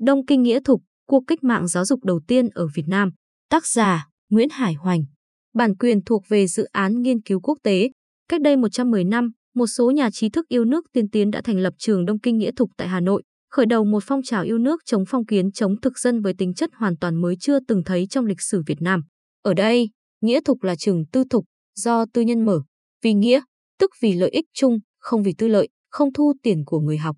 Đông Kinh Nghĩa Thục, cuộc cách mạng giáo dục đầu tiên ở Việt Nam. Tác giả Nguyễn Hải Hoành. Bản quyền thuộc về dự án nghiên cứu quốc tế. Cách đây 110 năm, một số nhà trí thức yêu nước tiên tiến đã thành lập trường Đông Kinh Nghĩa Thục tại Hà Nội, khởi đầu một phong trào yêu nước chống phong kiến chống thực dân với tính chất hoàn toàn mới chưa từng thấy trong lịch sử Việt Nam. Ở đây, Nghĩa Thục là trường tư thục, do tư nhân mở, vì nghĩa, tức vì lợi ích chung, không vì tư lợi, không thu tiền của người học.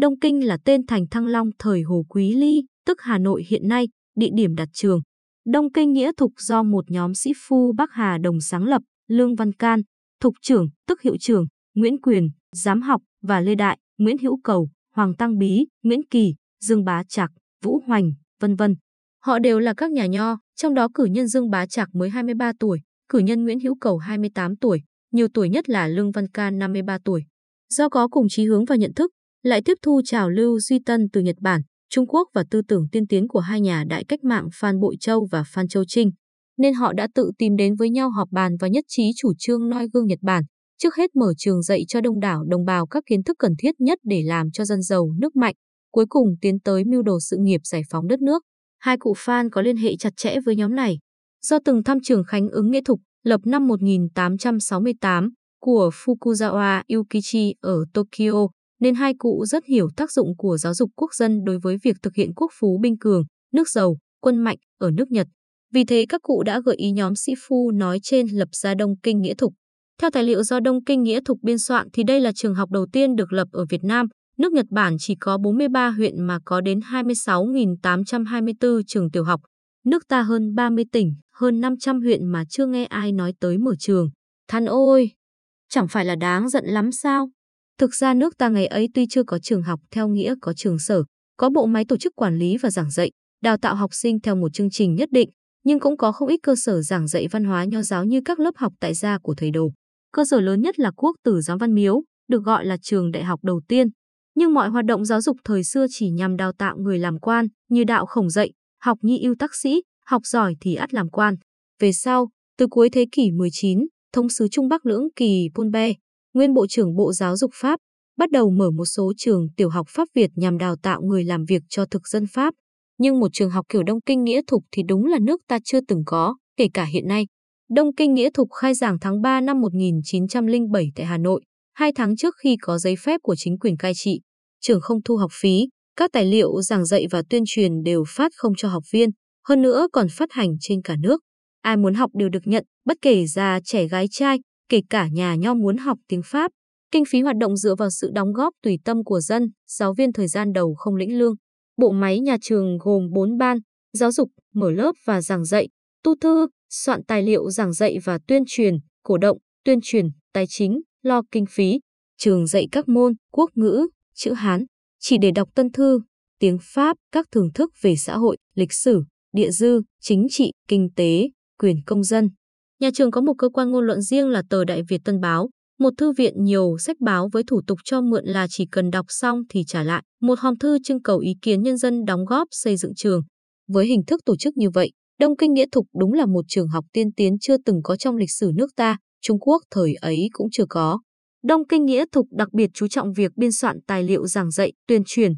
Đông Kinh là tên thành Thăng Long thời Hồ Quý Ly, tức Hà Nội hiện nay, địa điểm đặt trường. Đông Kinh Nghĩa Thục do một nhóm sĩ phu Bắc Hà Đồng sáng lập, Lương Văn Can, Thục trưởng, tức hiệu trưởng, Nguyễn Quyền, Giám học và Lê Đại, Nguyễn Hữu Cầu, Hoàng Tăng Bí, Nguyễn Kỳ, Dương Bá Trạc, Vũ Hoành, vân vân. Họ đều là các nhà nho, trong đó cử nhân Dương Bá Trạc mới 23 tuổi, cử nhân Nguyễn Hữu Cầu 28 tuổi, nhiều tuổi nhất là Lương Văn Can 53 tuổi. Do có cùng chí hướng và nhận thức, lại tiếp thu trào lưu duy tân từ Nhật Bản, Trung Quốc và tư tưởng tiên tiến của hai nhà đại cách mạng Phan Bội Châu và Phan Châu Trinh, nên họ đã tự tìm đến với nhau họp bàn và nhất trí chủ trương noi gương Nhật Bản, trước hết mở trường dạy cho đông đảo đồng bào các kiến thức cần thiết nhất để làm cho dân giàu nước mạnh, cuối cùng tiến tới mưu đồ sự nghiệp giải phóng đất nước. Hai cụ Phan có liên hệ chặt chẽ với nhóm này. Do từng thăm trường Khánh ứng nghệ thục, lập năm 1868 của Fukuzawa Yukichi ở Tokyo, nên hai cụ rất hiểu tác dụng của giáo dục quốc dân đối với việc thực hiện quốc phú binh cường, nước giàu, quân mạnh ở nước Nhật. Vì thế các cụ đã gợi ý nhóm sĩ phu nói trên lập ra Đông Kinh Nghĩa Thục. Theo tài liệu do Đông Kinh Nghĩa Thục biên soạn thì đây là trường học đầu tiên được lập ở Việt Nam. Nước Nhật Bản chỉ có 43 huyện mà có đến 26.824 trường tiểu học. Nước ta hơn 30 tỉnh, hơn 500 huyện mà chưa nghe ai nói tới mở trường. Than ôi! Chẳng phải là đáng giận lắm sao? Thực ra nước ta ngày ấy tuy chưa có trường học theo nghĩa có trường sở, có bộ máy tổ chức quản lý và giảng dạy, đào tạo học sinh theo một chương trình nhất định, nhưng cũng có không ít cơ sở giảng dạy văn hóa nho giáo như các lớp học tại gia của thầy đồ. Cơ sở lớn nhất là Quốc Tử Giám Văn Miếu, được gọi là trường đại học đầu tiên. Nhưng mọi hoạt động giáo dục thời xưa chỉ nhằm đào tạo người làm quan, như đạo khổng dạy, học nhi ưu tác sĩ, học giỏi thì ắt làm quan. Về sau, từ cuối thế kỷ 19, thống sứ Trung Bắc lưỡng kỳ Ponbe, nguyên Bộ trưởng Bộ Giáo dục Pháp, bắt đầu mở một số trường tiểu học Pháp Việt nhằm đào tạo người làm việc cho thực dân Pháp. Nhưng một trường học kiểu Đông Kinh Nghĩa Thục thì đúng là nước ta chưa từng có, kể cả hiện nay. Đông Kinh Nghĩa Thục khai giảng tháng 3 năm 1907 tại Hà Nội, hai tháng trước khi có giấy phép của chính quyền cai trị. Trường không thu học phí, các tài liệu giảng dạy và tuyên truyền đều phát không cho học viên, hơn nữa còn phát hành trên cả nước. Ai muốn học đều được nhận, bất kể già trẻ gái trai, kể cả nhà nho muốn học tiếng Pháp. Kinh phí hoạt động dựa vào sự đóng góp tùy tâm của dân, giáo viên thời gian đầu không lĩnh lương. Bộ máy nhà trường gồm 4 ban, giáo dục, mở lớp và giảng dạy, tu thư, soạn tài liệu giảng dạy và tuyên truyền, cổ động, tuyên truyền, tài chính, lo kinh phí. Trường dạy các môn, quốc ngữ, chữ Hán, chỉ để đọc tân thư, tiếng Pháp, các thưởng thức về xã hội, lịch sử, địa dư, chính trị, kinh tế, quyền công dân. Nhà trường có một cơ quan ngôn luận riêng là tờ Đại Việt Tân Báo, một thư viện nhiều sách báo với thủ tục cho mượn là chỉ cần đọc xong thì trả lại, một hòm thư trưng cầu ý kiến nhân dân đóng góp xây dựng trường. Với hình thức tổ chức như vậy, Đông Kinh Nghĩa Thục đúng là một trường học tiên tiến chưa từng có trong lịch sử nước ta, Trung Quốc thời ấy cũng chưa có. Đông Kinh Nghĩa Thục đặc biệt chú trọng việc biên soạn tài liệu giảng dạy, tuyên truyền.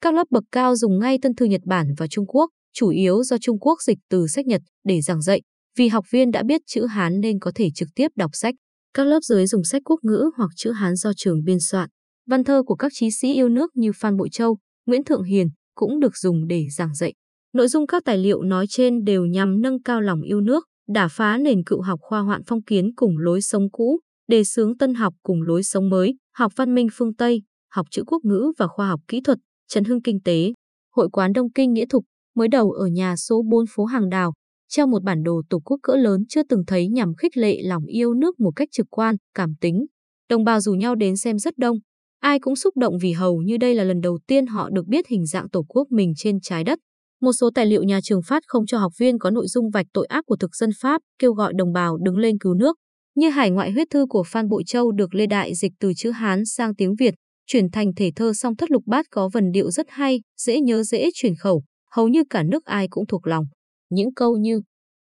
Các lớp bậc cao dùng ngay tân thư Nhật Bản và Trung Quốc, chủ yếu do Trung Quốc dịch từ sách Nhật để giảng dạy, vì học viên đã biết chữ Hán nên có thể trực tiếp đọc sách. Các lớp dưới dùng sách quốc ngữ hoặc chữ Hán do trường biên soạn. Văn thơ của các trí sĩ yêu nước như Phan Bội Châu, Nguyễn Thượng Hiền cũng được dùng để giảng dạy. Nội dung các tài liệu nói trên đều nhằm nâng cao lòng yêu nước, đả phá nền cựu học khoa hoạn phong kiến cùng lối sống cũ, đề xướng tân học cùng lối sống mới, học văn minh phương Tây, học chữ quốc ngữ và khoa học kỹ thuật, chấn hưng kinh tế. Hội quán Đông Kinh Nghĩa Thục mới đầu ở nhà số 4 phố Hàng Đào, treo một bản đồ tổ quốc cỡ lớn chưa từng thấy nhằm khích lệ lòng yêu nước một cách trực quan, cảm tính. Đồng bào rủ nhau đến xem rất đông. Ai cũng xúc động vì hầu như đây là lần đầu tiên họ được biết hình dạng tổ quốc mình trên trái đất. Một số tài liệu nhà trường phát không cho học viên có nội dung vạch tội ác của thực dân Pháp, kêu gọi đồng bào đứng lên cứu nước. Như hải ngoại huyết thư của Phan Bội Châu được Lê Đại dịch từ chữ Hán sang tiếng Việt, chuyển thành thể thơ song thất lục bát có vần điệu rất hay, dễ nhớ dễ truyền khẩu, hầu như cả nước ai cũng thuộc lòng. Những câu như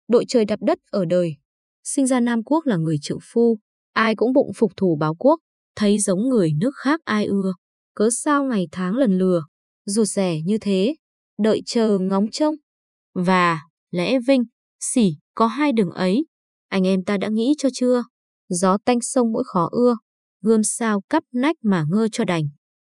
đội trời đạp đất ở đời, sinh ra Nam Quốc là người trượng phu, ai cũng bụng phục thủ báo quốc, thấy giống người nước khác ai ưa, cớ sao ngày tháng lần lừa, rụt rẻ như thế, đợi chờ ngóng trông. Và, lẽ vinh, xỉ, có hai đường ấy. Anh em ta đã nghĩ cho chưa? Gió tanh sông mỗi khó ưa, gươm sao cắp nách mà ngơ cho đành.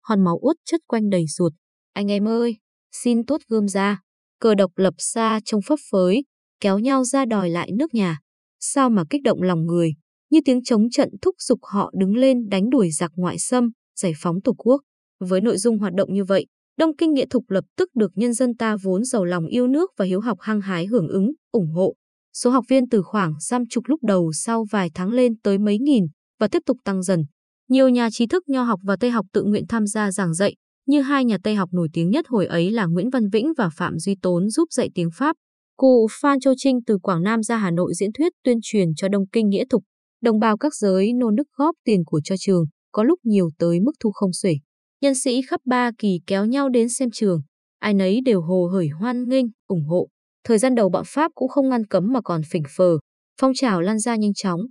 Hòn máu út chất quanh đầy ruột. Anh em ơi, xin tốt gươm ra. Cờ độc lập xa trong phấp phới, kéo nhau ra đòi lại nước nhà. Sao mà kích động lòng người, như tiếng chống trận thúc giục họ đứng lên đánh đuổi giặc ngoại xâm, giải phóng tổ quốc. Với nội dung hoạt động như vậy, Đông Kinh Nghĩa Thục lập tức được nhân dân ta vốn giàu lòng yêu nước và hiếu học hăng hái hưởng ứng, ủng hộ. Số học viên từ khoảng giam chục lúc đầu sau vài tháng lên tới mấy nghìn và tiếp tục tăng dần. Nhiều nhà trí thức nho học và Tây học tự nguyện tham gia giảng dạy, như hai nhà Tây học nổi tiếng nhất hồi ấy là Nguyễn Văn Vĩnh và Phạm Duy Tốn giúp dạy tiếng Pháp. Cụ Phan Châu Trinh từ Quảng Nam ra Hà Nội diễn thuyết tuyên truyền cho Đông Kinh Nghĩa Thục. Đồng bào các giới nô nức góp tiền của cho trường, có lúc nhiều tới mức thu không xuể. Nhân sĩ khắp ba kỳ kéo nhau đến xem trường, ai nấy đều hồ hởi hoan nghênh, ủng hộ. Thời gian đầu bọn Pháp cũng không ngăn cấm mà còn phỉnh phờ, phong trào lan ra nhanh chóng.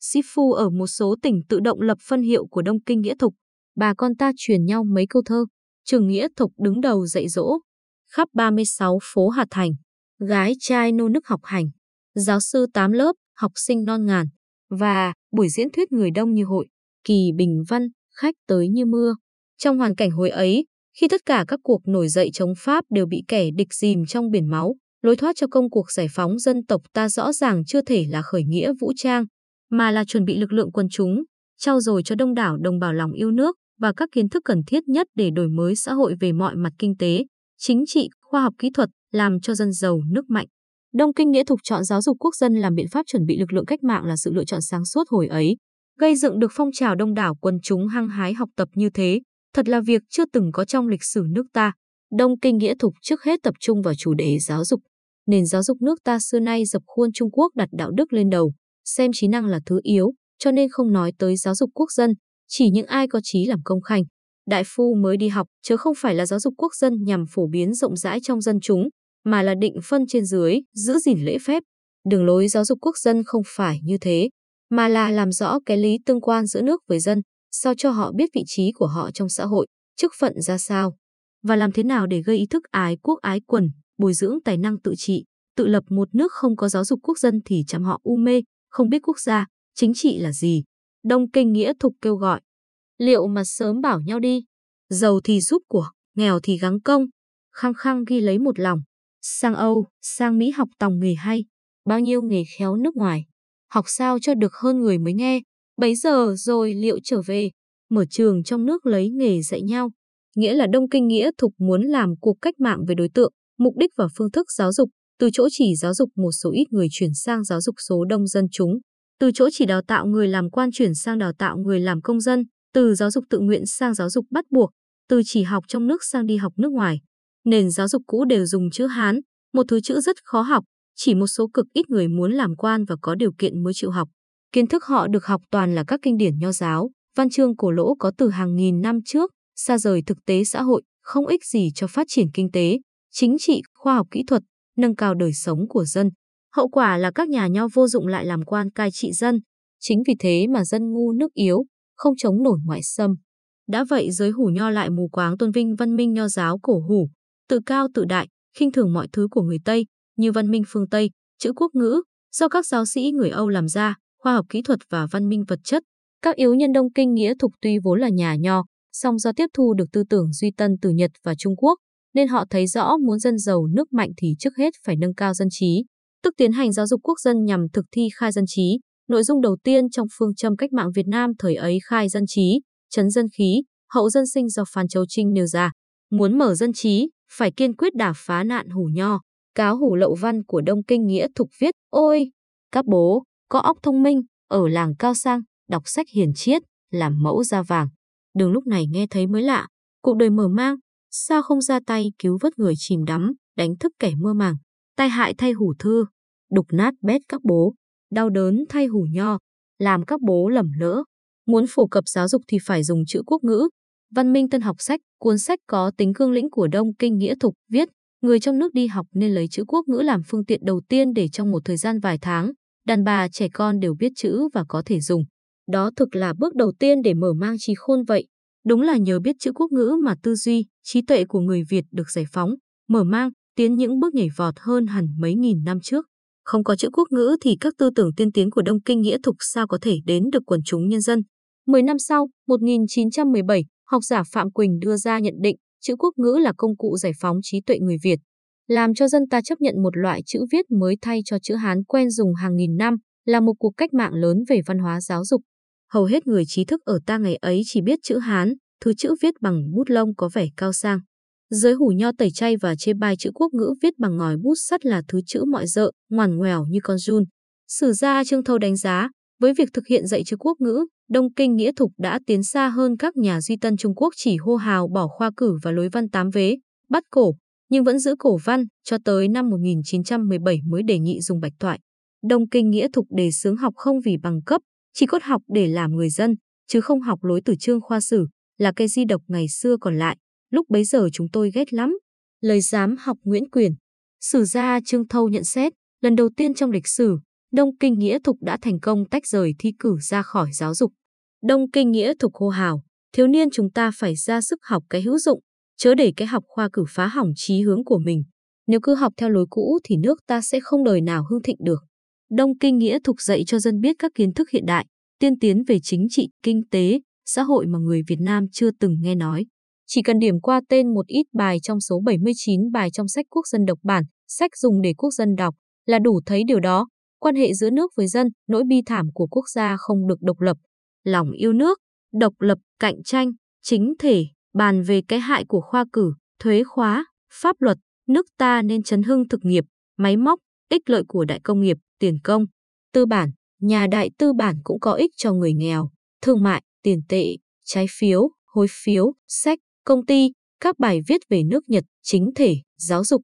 Sĩ phu ở một số tỉnh tự động lập phân hiệu của Đông Kinh Nghĩa Thục, bà con ta truyền nhau mấy câu thơ. Trường Nghĩa Thục đứng đầu dạy dỗ, khắp 36 phố Hà Thành, gái trai nô nức học hành, giáo sư 8 lớp, học sinh non ngàn, và buổi diễn thuyết người đông như hội, kỳ bình văn, khách tới như mưa. Trong hoàn cảnh hồi ấy, khi tất cả các cuộc nổi dậy chống Pháp đều bị kẻ địch dìm trong biển máu, lối thoát cho công cuộc giải phóng dân tộc ta rõ ràng chưa thể là khởi nghĩa vũ trang, mà là chuẩn bị lực lượng quân chúng, trao dồi cho đông đảo đồng bào lòng yêu nước và các kiến thức cần thiết nhất để đổi mới xã hội về mọi mặt kinh tế, chính trị, khoa học kỹ thuật, làm cho dân giàu nước mạnh. Đông Kinh Nghĩa Thục chọn giáo dục quốc dân làm biện pháp chuẩn bị lực lượng cách mạng là sự lựa chọn sáng suốt hồi ấy, gây dựng được phong trào đông đảo quân chúng hăng hái học tập như thế, thật là việc chưa từng có trong lịch sử nước ta. Đông Kinh Nghĩa Thục trước hết tập trung vào chủ đề giáo dục. Nền giáo dục nước ta xưa nay dập khuôn Trung Quốc đặt đạo đức lên đầu, xem trí năng là thứ yếu, cho nên không nói tới giáo dục quốc dân, chỉ những ai có trí làm công khanh. Đại phu mới đi học, chứ không phải là giáo dục quốc dân nhằm phổ biến rộng rãi trong dân chúng, mà là định phân trên dưới, giữ gìn lễ phép. Đường lối giáo dục quốc dân không phải như thế, mà là làm rõ cái lý tương quan giữa nước với dân, sao cho họ biết vị trí của họ trong xã hội, chức phận ra sao, và làm thế nào để gây ý thức ái quốc ái quần, bồi dưỡng tài năng tự trị, tự lập một nước không có giáo dục quốc dân thì chăm họ u mê, không biết quốc gia, chính trị là gì. Đông Kinh Nghĩa Thục kêu gọi. Liệu mà sớm bảo nhau đi, giàu thì giúp của, nghèo thì gắng công, khăng khăng ghi lấy một lòng. Sang Âu, sang Mỹ học tòng nghề hay, bao nhiêu nghề khéo nước ngoài. Học sao cho được hơn người mới nghe, bấy giờ rồi liệu trở về, mở trường trong nước lấy nghề dạy nhau. Nghĩa là Đông Kinh Nghĩa Thục muốn làm cuộc cách mạng về đối tượng, mục đích và phương thức giáo dục, từ chỗ chỉ giáo dục một số ít người chuyển sang giáo dục số đông dân chúng, từ chỗ chỉ đào tạo người làm quan chuyển sang đào tạo người làm công dân, từ giáo dục tự nguyện sang giáo dục bắt buộc, từ chỉ học trong nước sang đi học nước ngoài. Nền giáo dục cũ đều dùng chữ Hán, một thứ chữ rất khó học, chỉ một số cực ít người muốn làm quan và có điều kiện mới chịu học. Kiến thức họ được học toàn là các kinh điển nho giáo, văn chương cổ lỗ có từ hàng nghìn năm trước, xa rời thực tế xã hội, không ích gì cho phát triển kinh tế, chính trị, khoa học kỹ thuật, nâng cao đời sống của dân. Hậu quả là các nhà nho vô dụng lại làm quan cai trị dân. Chính vì thế mà dân ngu nước yếu, không chống nổi ngoại xâm. Đã vậy giới hủ nho lại mù quáng tôn vinh văn minh nho giáo cổ hủ, tự cao tự đại, khinh thường mọi thứ của người Tây, như văn minh phương Tây, chữ quốc ngữ, do các giáo sĩ người Âu làm ra, khoa học kỹ thuật và văn minh vật chất. Các yếu nhân Đông Kinh Nghĩa Thục tuy vốn là nhà nho, song do tiếp thu được tư tưởng duy tân từ Nhật và Trung Quốc, nên họ thấy rõ muốn dân giàu nước mạnh thì trước hết phải nâng cao dân trí, tức tiến hành giáo dục quốc dân nhằm thực thi khai dân trí. Nội dung đầu tiên trong phương châm cách mạng Việt Nam thời ấy khai dân trí, chấn dân khí, hậu dân sinh do Phan Châu Trinh nêu ra. Muốn mở dân trí, phải kiên quyết đả phá nạn hủ nho. Cáo hủ lậu văn của Đông Kinh Nghĩa Thục viết, ôi, các bố, có óc thông minh, ở làng cao sang, đọc sách hiền triết, làm mẫu da vàng. Đường lúc này nghe thấy mới lạ, cuộc đời mở mang, sao không ra tay cứu vớt người chìm đắm, đánh thức kẻ mơ màng, tai hại thay hủ thư, đục nát bét các bố, đau đớn thay hủ nho, làm các bố lầm lỡ. Muốn phổ cập giáo dục thì phải dùng chữ quốc ngữ. Văn Minh Tân học sách, cuốn sách có tính cương lĩnh của Đông Kinh Nghĩa Thục viết, người trong nước đi học nên lấy chữ quốc ngữ làm phương tiện đầu tiên để trong một thời gian vài tháng, đàn bà trẻ con đều biết chữ và có thể dùng. Đó thực là bước đầu tiên để mở mang trí khôn vậy. Đúng là nhờ biết chữ quốc ngữ mà tư duy, trí tuệ của người Việt được giải phóng. mở mang, tiến những bước nhảy vọt hơn hẳn mấy nghìn năm trước. Không có chữ quốc ngữ thì các tư tưởng tiên tiến của Đông Kinh Nghĩa Thục sao có thể đến được quần chúng nhân dân. Mười năm sau, 1917, học giả Phạm Quỳnh đưa ra nhận định chữ quốc ngữ là công cụ giải phóng trí tuệ người Việt, làm cho dân ta chấp nhận một loại chữ viết mới thay cho chữ Hán quen dùng hàng nghìn năm, là một cuộc cách mạng lớn về văn hóa giáo dục. Hầu hết người trí thức ở ta ngày ấy chỉ biết chữ Hán, thứ chữ viết bằng bút lông có vẻ cao sang. Giới hủ nho tẩy chay và chê bai chữ quốc ngữ viết bằng ngòi bút sắt là thứ chữ mọi dợ, ngoằn ngoèo như con run. Sử gia Trương Thâu đánh giá, với việc thực hiện dạy chữ quốc ngữ, Đông Kinh Nghĩa Thục đã tiến xa hơn các nhà duy tân Trung Quốc chỉ hô hào bỏ khoa cử và lối văn tám vế, bắt cổ, nhưng vẫn giữ cổ văn cho tới năm 1917 mới đề nghị dùng bạch thoại. Đông Kinh Nghĩa Thục đề xướng học không vì bằng cấp, chỉ cốt học để làm người dân, chứ không học lối từ chương khoa sử, là cây di độc ngày xưa còn lại. Lúc bấy giờ chúng tôi ghét lắm. Lời giám học Nguyễn Quyền. Sử gia Trương Thâu nhận xét, lần đầu tiên trong lịch sử, Đông Kinh Nghĩa Thục đã thành công tách rời thi cử ra khỏi giáo dục. Đông Kinh Nghĩa Thục hô hào, thiếu niên chúng ta phải ra sức học cái hữu dụng, chớ để cái học khoa cử phá hỏng trí hướng của mình. Nếu cứ học theo lối cũ thì nước ta sẽ không đời nào hưng thịnh được. Đông Kinh Nghĩa Thục dạy cho dân biết các kiến thức hiện đại, tiên tiến về chính trị, kinh tế, xã hội mà người Việt Nam chưa từng nghe nói. Chỉ cần điểm qua tên một ít bài trong số 79 bài trong sách quốc dân độc bản, sách dùng để quốc dân đọc, là đủ thấy điều đó. Quan hệ giữa nước với dân, nỗi bi thảm của quốc gia không được độc lập. Lòng yêu nước, độc lập, cạnh tranh, chính thể, bàn về cái hại của khoa cử, thuế khóa, pháp luật, nước ta nên chấn hưng thực nghiệp, máy móc, ích lợi của đại công nghiệp, tiền công, tư bản, nhà đại tư bản cũng có ích cho người nghèo, thương mại, tiền tệ, trái phiếu, hối phiếu, sách, công ty, các bài viết về nước Nhật, chính thể, giáo dục.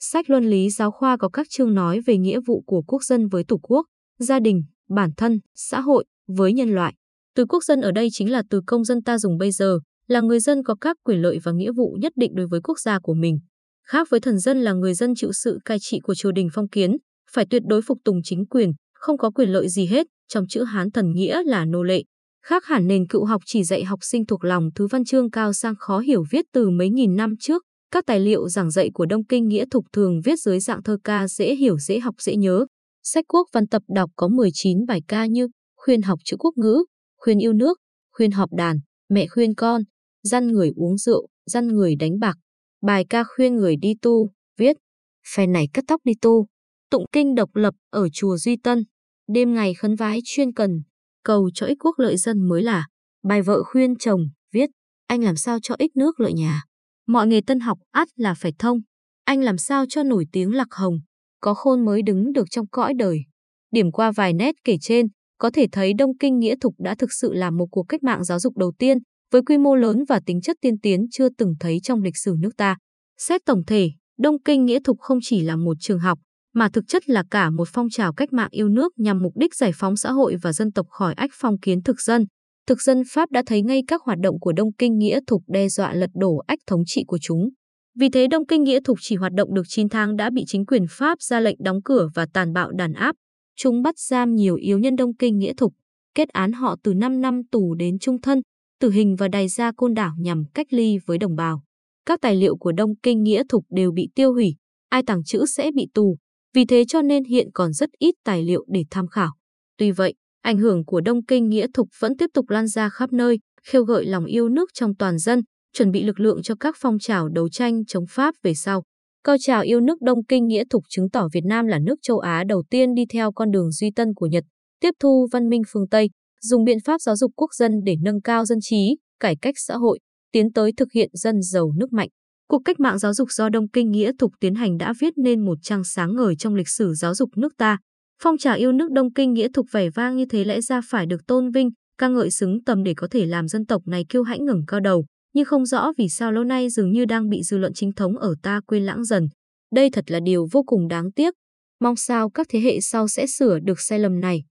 Sách luân lý giáo khoa có các chương nói về nghĩa vụ của quốc dân với Tổ quốc, gia đình, bản thân, xã hội, với nhân loại. Từ quốc dân ở đây chính là từ công dân ta dùng bây giờ, là người dân có các quyền lợi và nghĩa vụ nhất định đối với quốc gia của mình. Khác với thần dân là người dân chịu sự cai trị của triều đình phong kiến, phải tuyệt đối phục tùng chính quyền, không có quyền lợi gì hết, trong chữ Hán thần nghĩa là nô lệ. Khác hẳn nền cựu học chỉ dạy học sinh thuộc lòng thứ văn chương cao sang khó hiểu viết từ mấy nghìn năm trước, các tài liệu giảng dạy của Đông Kinh Nghĩa Thục thường viết dưới dạng thơ ca dễ hiểu dễ học dễ nhớ. Sách quốc văn tập đọc có 19 bài ca như khuyên học chữ quốc ngữ, khuyên yêu nước, khuyên họp đàn, mẹ khuyên con, dăn người uống rượu, dăn người đánh bạc. Bài ca khuyên người đi tu, viết, phe này cắt tóc đi tu. Tụng kinh độc lập ở chùa Duy Tân, đêm ngày khấn vái chuyên cần, cầu cho ích quốc lợi dân mới là. Bài vợ khuyên chồng, viết, anh làm sao cho ích nước lợi nhà. Mọi nghề tân học ắt là phải thông. Anh làm sao cho nổi tiếng lạc hồng, có khôn mới đứng được trong cõi đời. Điểm qua vài nét kể trên, có thể thấy Đông Kinh Nghĩa Thục đã thực sự là một cuộc cách mạng giáo dục đầu tiên, với quy mô lớn và tính chất tiên tiến chưa từng thấy trong lịch sử nước ta. Xét tổng thể, Đông Kinh Nghĩa Thục không chỉ là một trường học, mà thực chất là cả một phong trào cách mạng yêu nước nhằm mục đích giải phóng xã hội và dân tộc khỏi ách phong kiến thực dân. Thực dân Pháp đã thấy ngay các hoạt động của Đông Kinh Nghĩa Thục đe dọa lật đổ ách thống trị của chúng. Vì thế Đông Kinh Nghĩa Thục chỉ hoạt động được 9 tháng đã bị chính quyền Pháp ra lệnh đóng cửa và tàn bạo đàn áp. Chúng bắt giam nhiều yếu nhân Đông Kinh Nghĩa Thục, kết án họ từ 5 năm tù đến trung thân, tử hình và đày ra côn đảo nhằm cách ly với đồng bào. Các tài liệu của Đông Kinh Nghĩa Thục đều bị tiêu hủy, ai tàng trữ sẽ bị tù, vì thế cho nên hiện còn rất ít tài liệu để tham khảo. Tuy vậy, ảnh hưởng của Đông Kinh Nghĩa Thục vẫn tiếp tục lan ra khắp nơi, khêu gợi lòng yêu nước trong toàn dân, chuẩn bị lực lượng cho các phong trào đấu tranh chống Pháp về sau. Cao trào yêu nước Đông Kinh Nghĩa Thục chứng tỏ Việt Nam là nước châu Á đầu tiên đi theo con đường duy tân của Nhật, tiếp thu văn minh phương Tây, dùng biện pháp giáo dục quốc dân để nâng cao dân trí, cải cách xã hội, tiến tới thực hiện dân giàu nước mạnh. Cuộc cách mạng giáo dục do Đông Kinh Nghĩa Thục tiến hành đã viết nên một trang sáng ngời trong lịch sử giáo dục nước ta. Phong trào yêu nước Đông Kinh Nghĩa Thục vẻ vang như thế lẽ ra phải được tôn vinh, ca ngợi xứng tầm để có thể làm dân tộc này kiêu hãnh ngẩng cao đầu, nhưng không rõ vì sao lâu nay dường như đang bị dư luận chính thống ở ta quên lãng dần. Đây thật là điều vô cùng đáng tiếc. Mong sao các thế hệ sau sẽ sửa được sai lầm này.